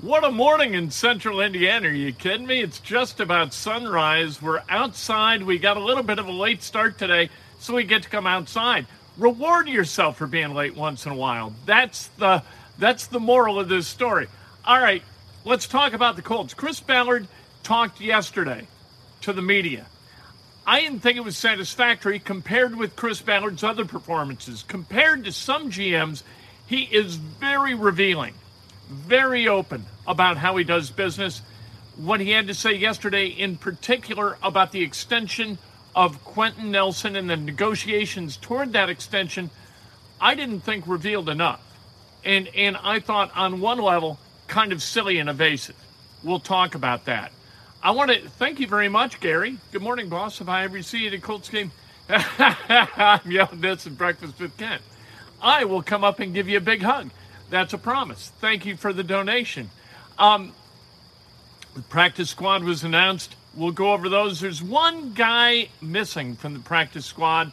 What a morning in central Indiana. Are you kidding me? It's just about sunrise. We're outside. We got a little bit of a late start today, so we get to come outside. Reward yourself for being late once in a while. That's the that's the moral of this story. All right, let's talk about the Colts. Chris Ballard talked yesterday to the media. I didn't think it was satisfactory compared with Chris Ballard's other performances. Compared to some GMs, he is very revealing very open about how he does business. What he had to say yesterday, in particular, about the extension of Quenton Nelson and the negotiations toward that extension, I didn't think revealed enough. And, and I thought, on one level, kind of silly and evasive. We'll talk about that. I want to thank you very much, Gary. Good morning, boss. If I ever see you at a Colts game, I'm yelling this at Breakfast with Kent. I will come up and give you a big hug. That's a promise. Thank you for the donation. Um, the practice squad was announced. We'll go over those. There's one guy missing from the practice squad,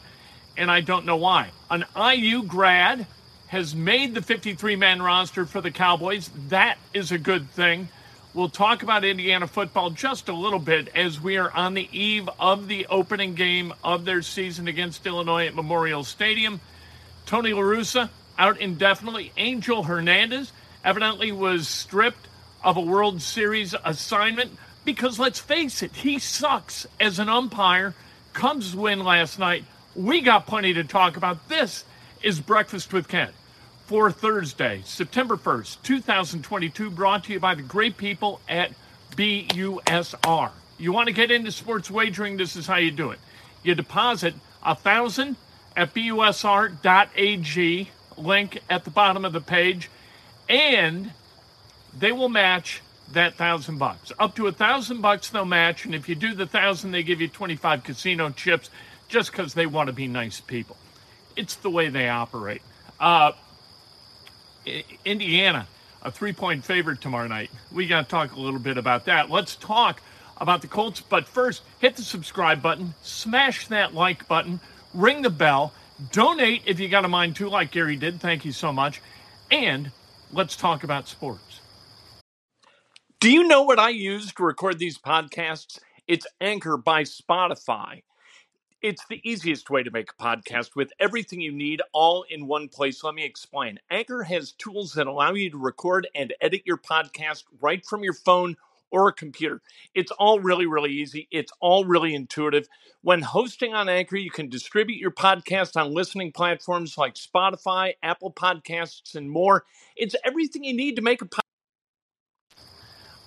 and I don't know why. An IU grad has made the 53 man roster for the Cowboys. That is a good thing. We'll talk about Indiana football just a little bit as we are on the eve of the opening game of their season against Illinois at Memorial Stadium. Tony LaRussa out indefinitely. Angel Hernandez evidently was stripped of a World Series assignment because let's face it, he sucks as an umpire. Cubs win last night. We got plenty to talk about. This is Breakfast with Kent for Thursday, September 1st, 2022, brought to you by the great people at BUSR. You want to get into sports wagering? This is how you do it. You deposit a thousand at busr.ag link at the bottom of the page, and they will match that thousand bucks. Up to a thousand bucks they'll match, and if you do the thousand, they give you 25 casino chips just because they want to be nice people. It's the way they operate. Uh, Indiana, a three point favorite tomorrow night. We got to talk a little bit about that. Let's talk about the Colts, but first, hit the subscribe button, smash that like button, ring the bell. Donate if you got a mind to, like Gary did. Thank you so much. And let's talk about sports. Do you know what I use to record these podcasts? It's Anchor by Spotify. It's the easiest way to make a podcast with everything you need all in one place. Let me explain. Anchor has tools that allow you to record and edit your podcast right from your phone or a computer. It's all really, really easy. It's all really intuitive. When hosting on Anchor, you can distribute your podcast on listening platforms like Spotify, Apple Podcasts, and more. It's everything you need to make a podcast.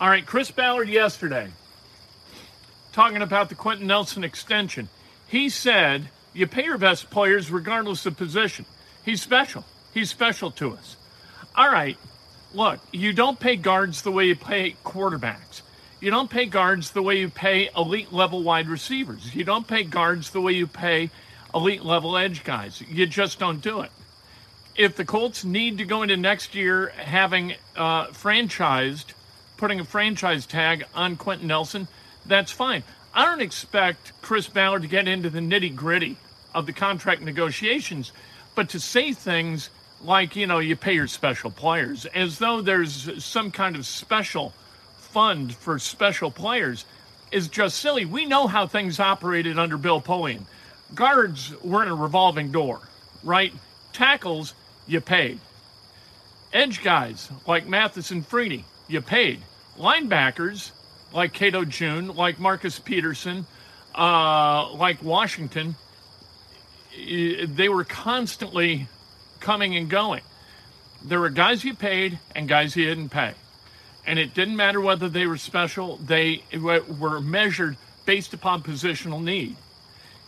All right, Chris Ballard yesterday talking about the Quenton Nelson extension. He said, You pay your best players regardless of position. He's special. He's special to us. All right, look, you don't pay guards the way you pay quarterbacks. You don't pay guards the way you pay elite level wide receivers. You don't pay guards the way you pay elite level edge guys. You just don't do it. If the Colts need to go into next year having uh, franchised, putting a franchise tag on Quenton Nelson, that's fine. I don't expect Chris Ballard to get into the nitty gritty of the contract negotiations, but to say things like, you know, you pay your special players as though there's some kind of special fund for special players is just silly. We know how things operated under Bill Polian. Guards were in a revolving door, right? Tackles, you paid. Edge guys like Mathis and Freeney, you paid. Linebackers like Cato June, like Marcus Peterson, uh, like Washington, they were constantly coming and going. There were guys you paid and guys you didn't pay. And it didn't matter whether they were special, they were measured based upon positional need.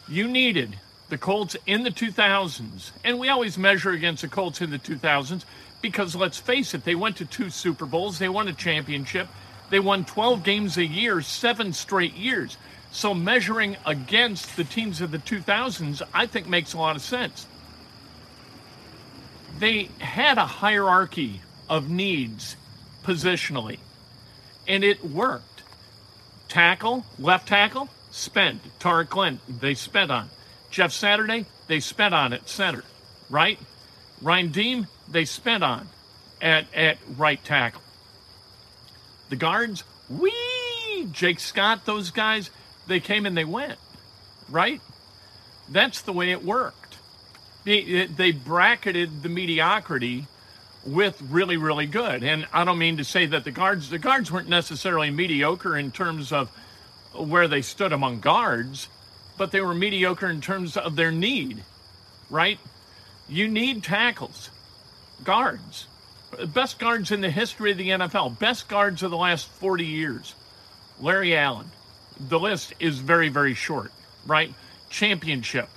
You needed the Colts in the 2000s, and we always measure against the Colts in the 2000s Because let's face it, they went to two Super Bowls, they won a championship, they won 12 games a year, seven straight years. So measuring against the teams of the 2000s, I think makes a lot of sense. They had a hierarchy of needs positionally, and it worked. Tackle, left tackle, spent. Tarik Glenn, they spent on. Jeff Saturday, they spent on at center, right? Ryan Diem, they spent on at, at right tackle. The guards, wee! Jake Scott, those guys, they came and they went, right? That's the way it worked. They, bracketed the mediocrity with really, really good. And I don't mean to say that the guards, the guards weren't necessarily mediocre in terms of where they stood among guards, but they were mediocre in terms of their need, right? You need tackles, guards, best guards in the history of the NFL, best guards of the last 40 years. Larry Allen. The list is very, very short, right? Championship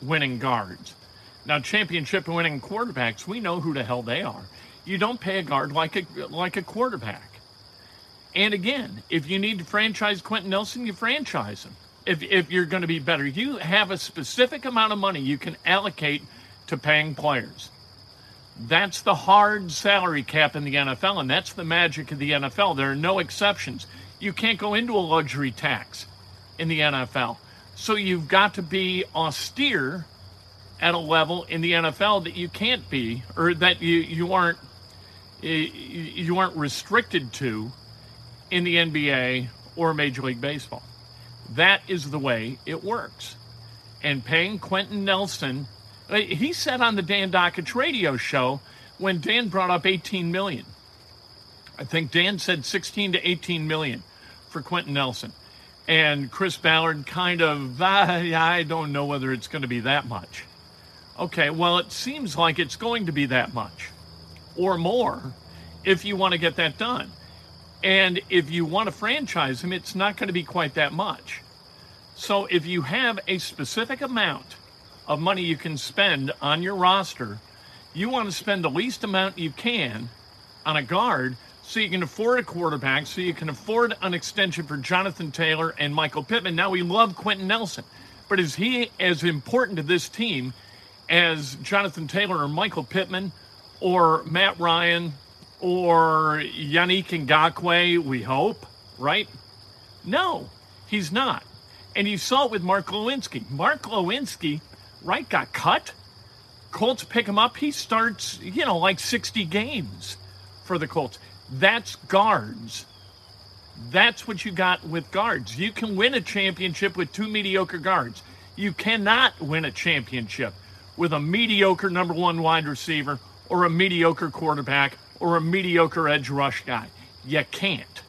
winning guards. Now, championship winning quarterbacks, we know who the hell they are. You don't pay a guard like a like a quarterback. And again, if you need to franchise Quenton Nelson, you franchise him. If if you're going to be better, you have a specific amount of money you can allocate to paying players. That's the hard salary cap in the NFL, and that's the magic of the NFL. There are no exceptions. You can't go into a luxury tax in the NFL. So you've got to be austere at a level in the NFL that you can't be, or that you, you aren't eh, you aren't restricted to in the NBA or Major League Baseball. That is the way it works. And paying Quenton Nelson, eh, he said on the Dan Dakich radio show when Dan brought up 18 million. I think Dan said 16 to 18 million for Quenton Nelson. And Chris Ballard kind of, I don't know whether it's going to be that much. Okay, well, it seems like it's going to be that much or more if you want to get that done. And if you want to franchise him, it's not going to be quite that much. So if you have a specific amount of money you can spend on your roster, you want to spend the least amount you can on a guard so you can afford a quarterback, so you can afford an extension for Jonathan Taylor and Michael Pittman. Now, we love Quenton Nelson, but is he as important to this team as Jonathan Taylor or Michael Pittman or Matt Ryan or Yannick Ngakoue, we hope, right? No, he's not. And you saw it with Mark Glowinski. Mark Glowinski, right, got cut. Colts pick him up. He starts, you know, like 60 games for the Colts. That's guards. That's what you got with guards. You can win a championship with two mediocre guards. You cannot win a championship with a mediocre number one wide receiver or a mediocre quarterback or a mediocre edge rush guy. You can't.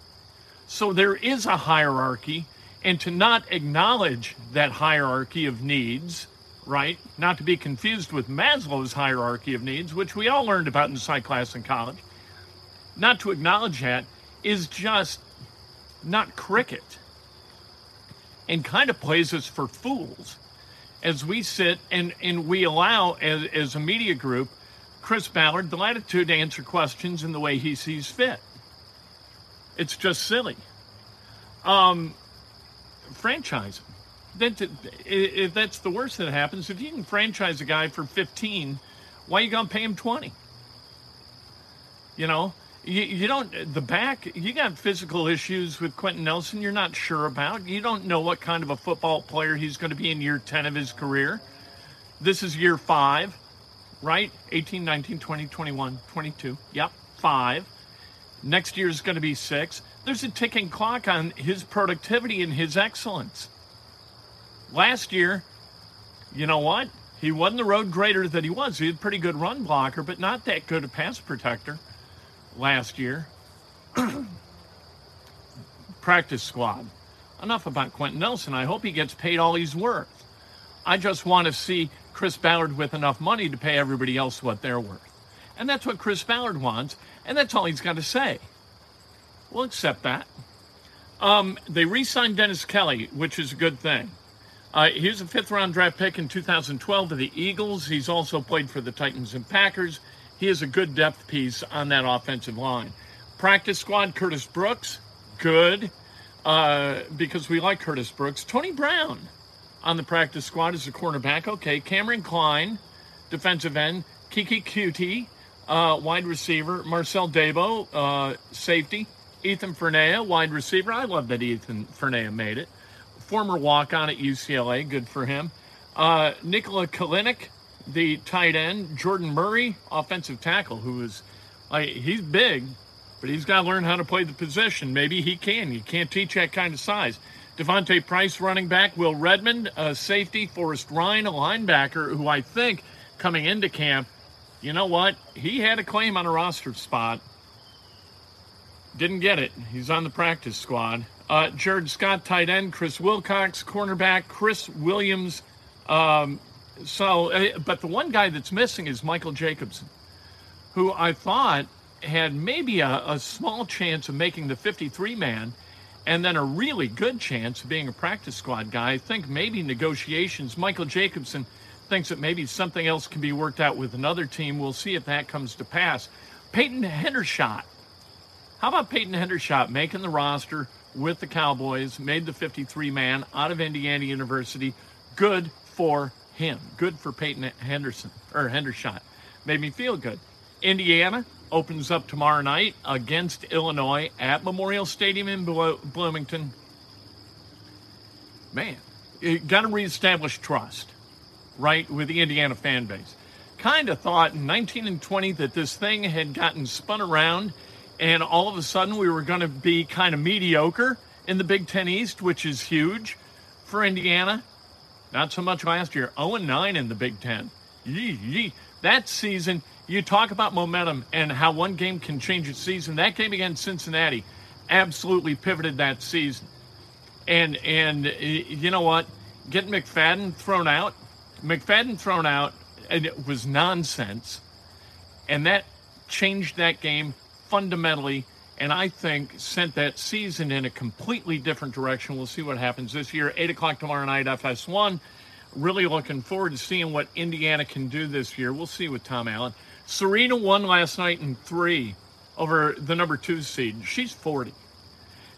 So there is a hierarchy, and to not acknowledge that hierarchy of needs, right? Not to be confused with Maslow's hierarchy of needs, which we all learned about in psych class in college. Not to acknowledge that is just not cricket and kind of plays us for fools as we sit and, and we allow, as, as a media group, Chris Ballard the latitude to answer questions in the way he sees fit. It's just silly. Um, franchise That, if that's the worst that happens, if you can franchise a guy for 15, why you gonna pay him 20? You know, you, you don't the back you got physical issues with quenton Nelson you're not sure about. You don't know what kind of a football player he's going to be in year 10 of his career. This is year 5, right? 18, 19, 20, 21, 22. Yep, 5. Next year is going to be 6. There's a ticking clock on his productivity and his excellence. Last year, you know what? He wasn't the road grader that he was. He had a pretty good run blocker, but not that good a pass protector last year. Practice squad. Enough about Quenton Nelson. I hope he gets paid all he's worth. I just want to see Chris Ballard with enough money to pay everybody else what they're worth. And that's what Chris Ballard wants, and that's all he's got to say. We'll accept that. Um, they re signed Dennis Kelly, which is a good thing. Uh, he was a fifth round draft pick in 2012 to the Eagles. He's also played for the Titans and Packers he is a good depth piece on that offensive line. Practice squad, Curtis Brooks, good uh, because we like Curtis Brooks. Tony Brown on the practice squad is a cornerback. Okay, Kameron Cline, defensive end. Keke Coutee, uh, wide receiver. Marcel Dabo, uh, safety. Ethan Fernea, wide receiver. I love that Ethan Fernea made it. Former walk on at UCLA, good for him. Uh, Nikola Kalinic, the tight end. Jordan Murray, offensive tackle, who is, like, he's big, but he's got to learn how to play the position. Maybe he can. You can't teach that kind of size. D'Vonte Price, running back. Will Redmond, safety. Forrest Rhyne, a linebacker, who I think coming into camp, you know what? He had a claim on a roster spot. Didn't get it. He's on the practice squad. Uh, Jared Scott, tight end. Chris Wilcox, cornerback. Chris Williams. Um, so, uh, but the one guy that's missing is Michael Jacobson, who I thought had maybe a, a small chance of making the 53 man and then a really good chance of being a practice squad guy. I think maybe negotiations. Michael Jacobson thinks that maybe something else can be worked out with another team. We'll see if that comes to pass. Peyton Hendershot. How about Peyton Hendershot making the roster with the Cowboys, made the 53 man out of Indiana University? Good for him. Good for Peyton Henderson or Hendershot. Made me feel good. Indiana opens up tomorrow night against Illinois at Memorial Stadium in Bloomington. Man, you got to reestablish trust, right, with the Indiana fan base. Kind of thought in 19 and 20 that this thing had gotten spun around and all of a sudden we were going to be kind of mediocre in the Big Ten East, which is huge for Indiana. Not so much last year. 0 9 in the Big Ten. Yee, yee. That season, you talk about momentum and how one game can change a season. That game against Cincinnati absolutely pivoted that season. And and you know what? Getting McFadden thrown out, McFadden thrown out, and it was nonsense. And that changed that game fundamentally, and I think sent that season in a completely different direction. We'll see what happens this year. Eight o'clock tomorrow night, FS1. Really looking forward to seeing what Indiana can do this year. We'll see with Tom Allen. Serena won last night in three over the number two seed. She's 40.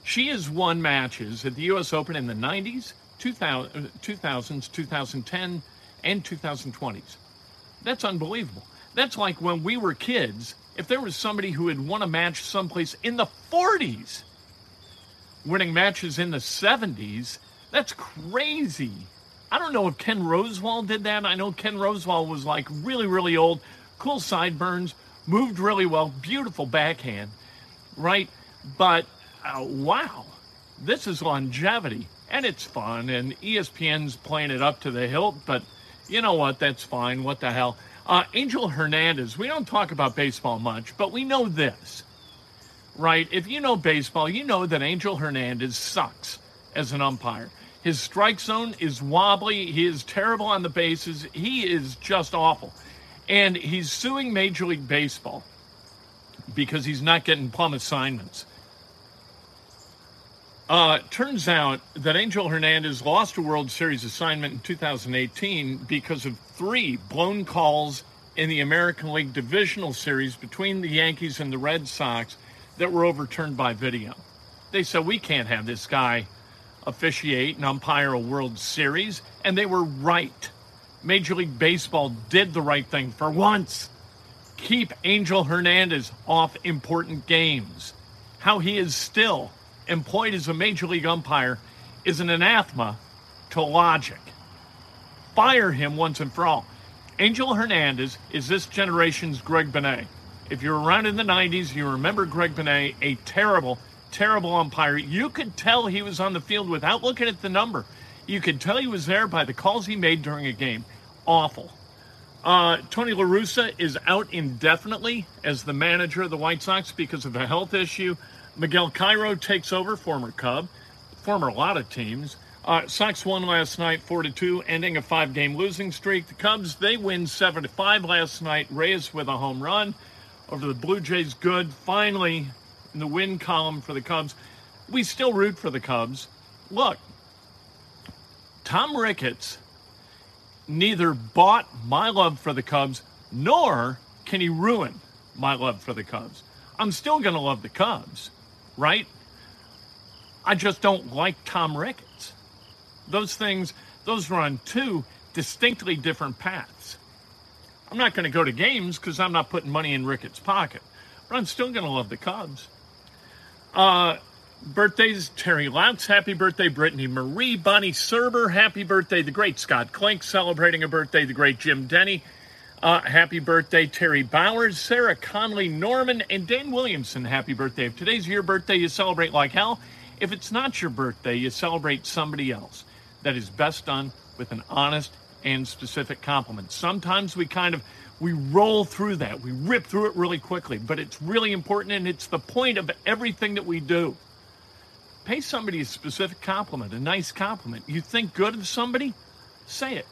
She has won matches at the U.S. Open in the 90s, 2000, 2000s, 2010, and 2020s. That's unbelievable. That's like when we were kids, if there was somebody who had won a match someplace in the 40s, winning matches in the 70s, that's crazy. I don't know if Ken Rosewall did that. I know Ken Rosewall was like really, really old, cool sideburns, moved really well, beautiful backhand, right? But uh, wow, this is longevity and it's fun. And ESPN's playing it up to the hilt, but you know what? That's fine. What the hell? Uh, Angel Hernandez, we don't talk about baseball much, but we know this, right? If you know baseball, you know that Angel Hernandez sucks as an umpire. His strike zone is wobbly. He is terrible on the bases. He is just awful. And he's suing Major League Baseball because he's not getting plum assignments. Uh, turns out that Angel Hernandez lost a World Series assignment in 2018 because of three blown calls in the American League Divisional Series between the Yankees and the Red Sox that were overturned by video. They said, We can't have this guy officiate and umpire a World Series. And they were right. Major League Baseball did the right thing for once. Keep Angel Hernandez off important games. How he is still employed as a Major League umpire is an anathema to logic. Fire him once and for all. Angel Hernandez is this generation's Greg Bonin. If you're around in the 90s, you remember Greg Bonin, a terrible, terrible umpire. You could tell he was on the field without looking at the number. You could tell he was there by the calls he made during a game. Awful. Uh, Tony La Russa is out indefinitely as the manager of the White Sox because of a health issue. Miguel Cairo takes over, former Cub, former a lot of teams. Uh, Sox won last night, four to two, ending a five-game losing streak. The Cubs they win seven to five last night. Reyes with a home run over the Blue Jays. Good, finally in the win column for the Cubs. We still root for the Cubs. Look, Tom Ricketts neither bought my love for the Cubs nor can he ruin my love for the Cubs? I'm still going to love the Cubs, right? I just don't like Tom Ricketts. Those things, those run two distinctly different paths. I'm not going to go to games because I'm not putting money in Ricketts' pocket, but I'm still going to love the Cubs. Uh, birthdays Terry Louts, happy birthday, Brittany Marie, Bonnie Serber, happy birthday, the great Scott Klink, celebrating a birthday, the great Jim Denny. Uh, happy birthday, Terry Bowers, Sarah Conley, Norman, and Dan Williamson. Happy birthday. If today's your birthday, you celebrate like hell. If it's not your birthday, you celebrate somebody else. That is best done with an honest and specific compliment. Sometimes we kind of we roll through that. We rip through it really quickly, but it's really important and it's the point of everything that we do. Pay somebody a specific compliment, a nice compliment. You think good of somebody? Say it.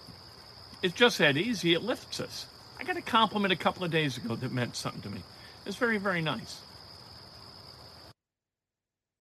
It's just that easy. It lifts us. I got a compliment a couple of days ago that meant something to me. It's very, very nice.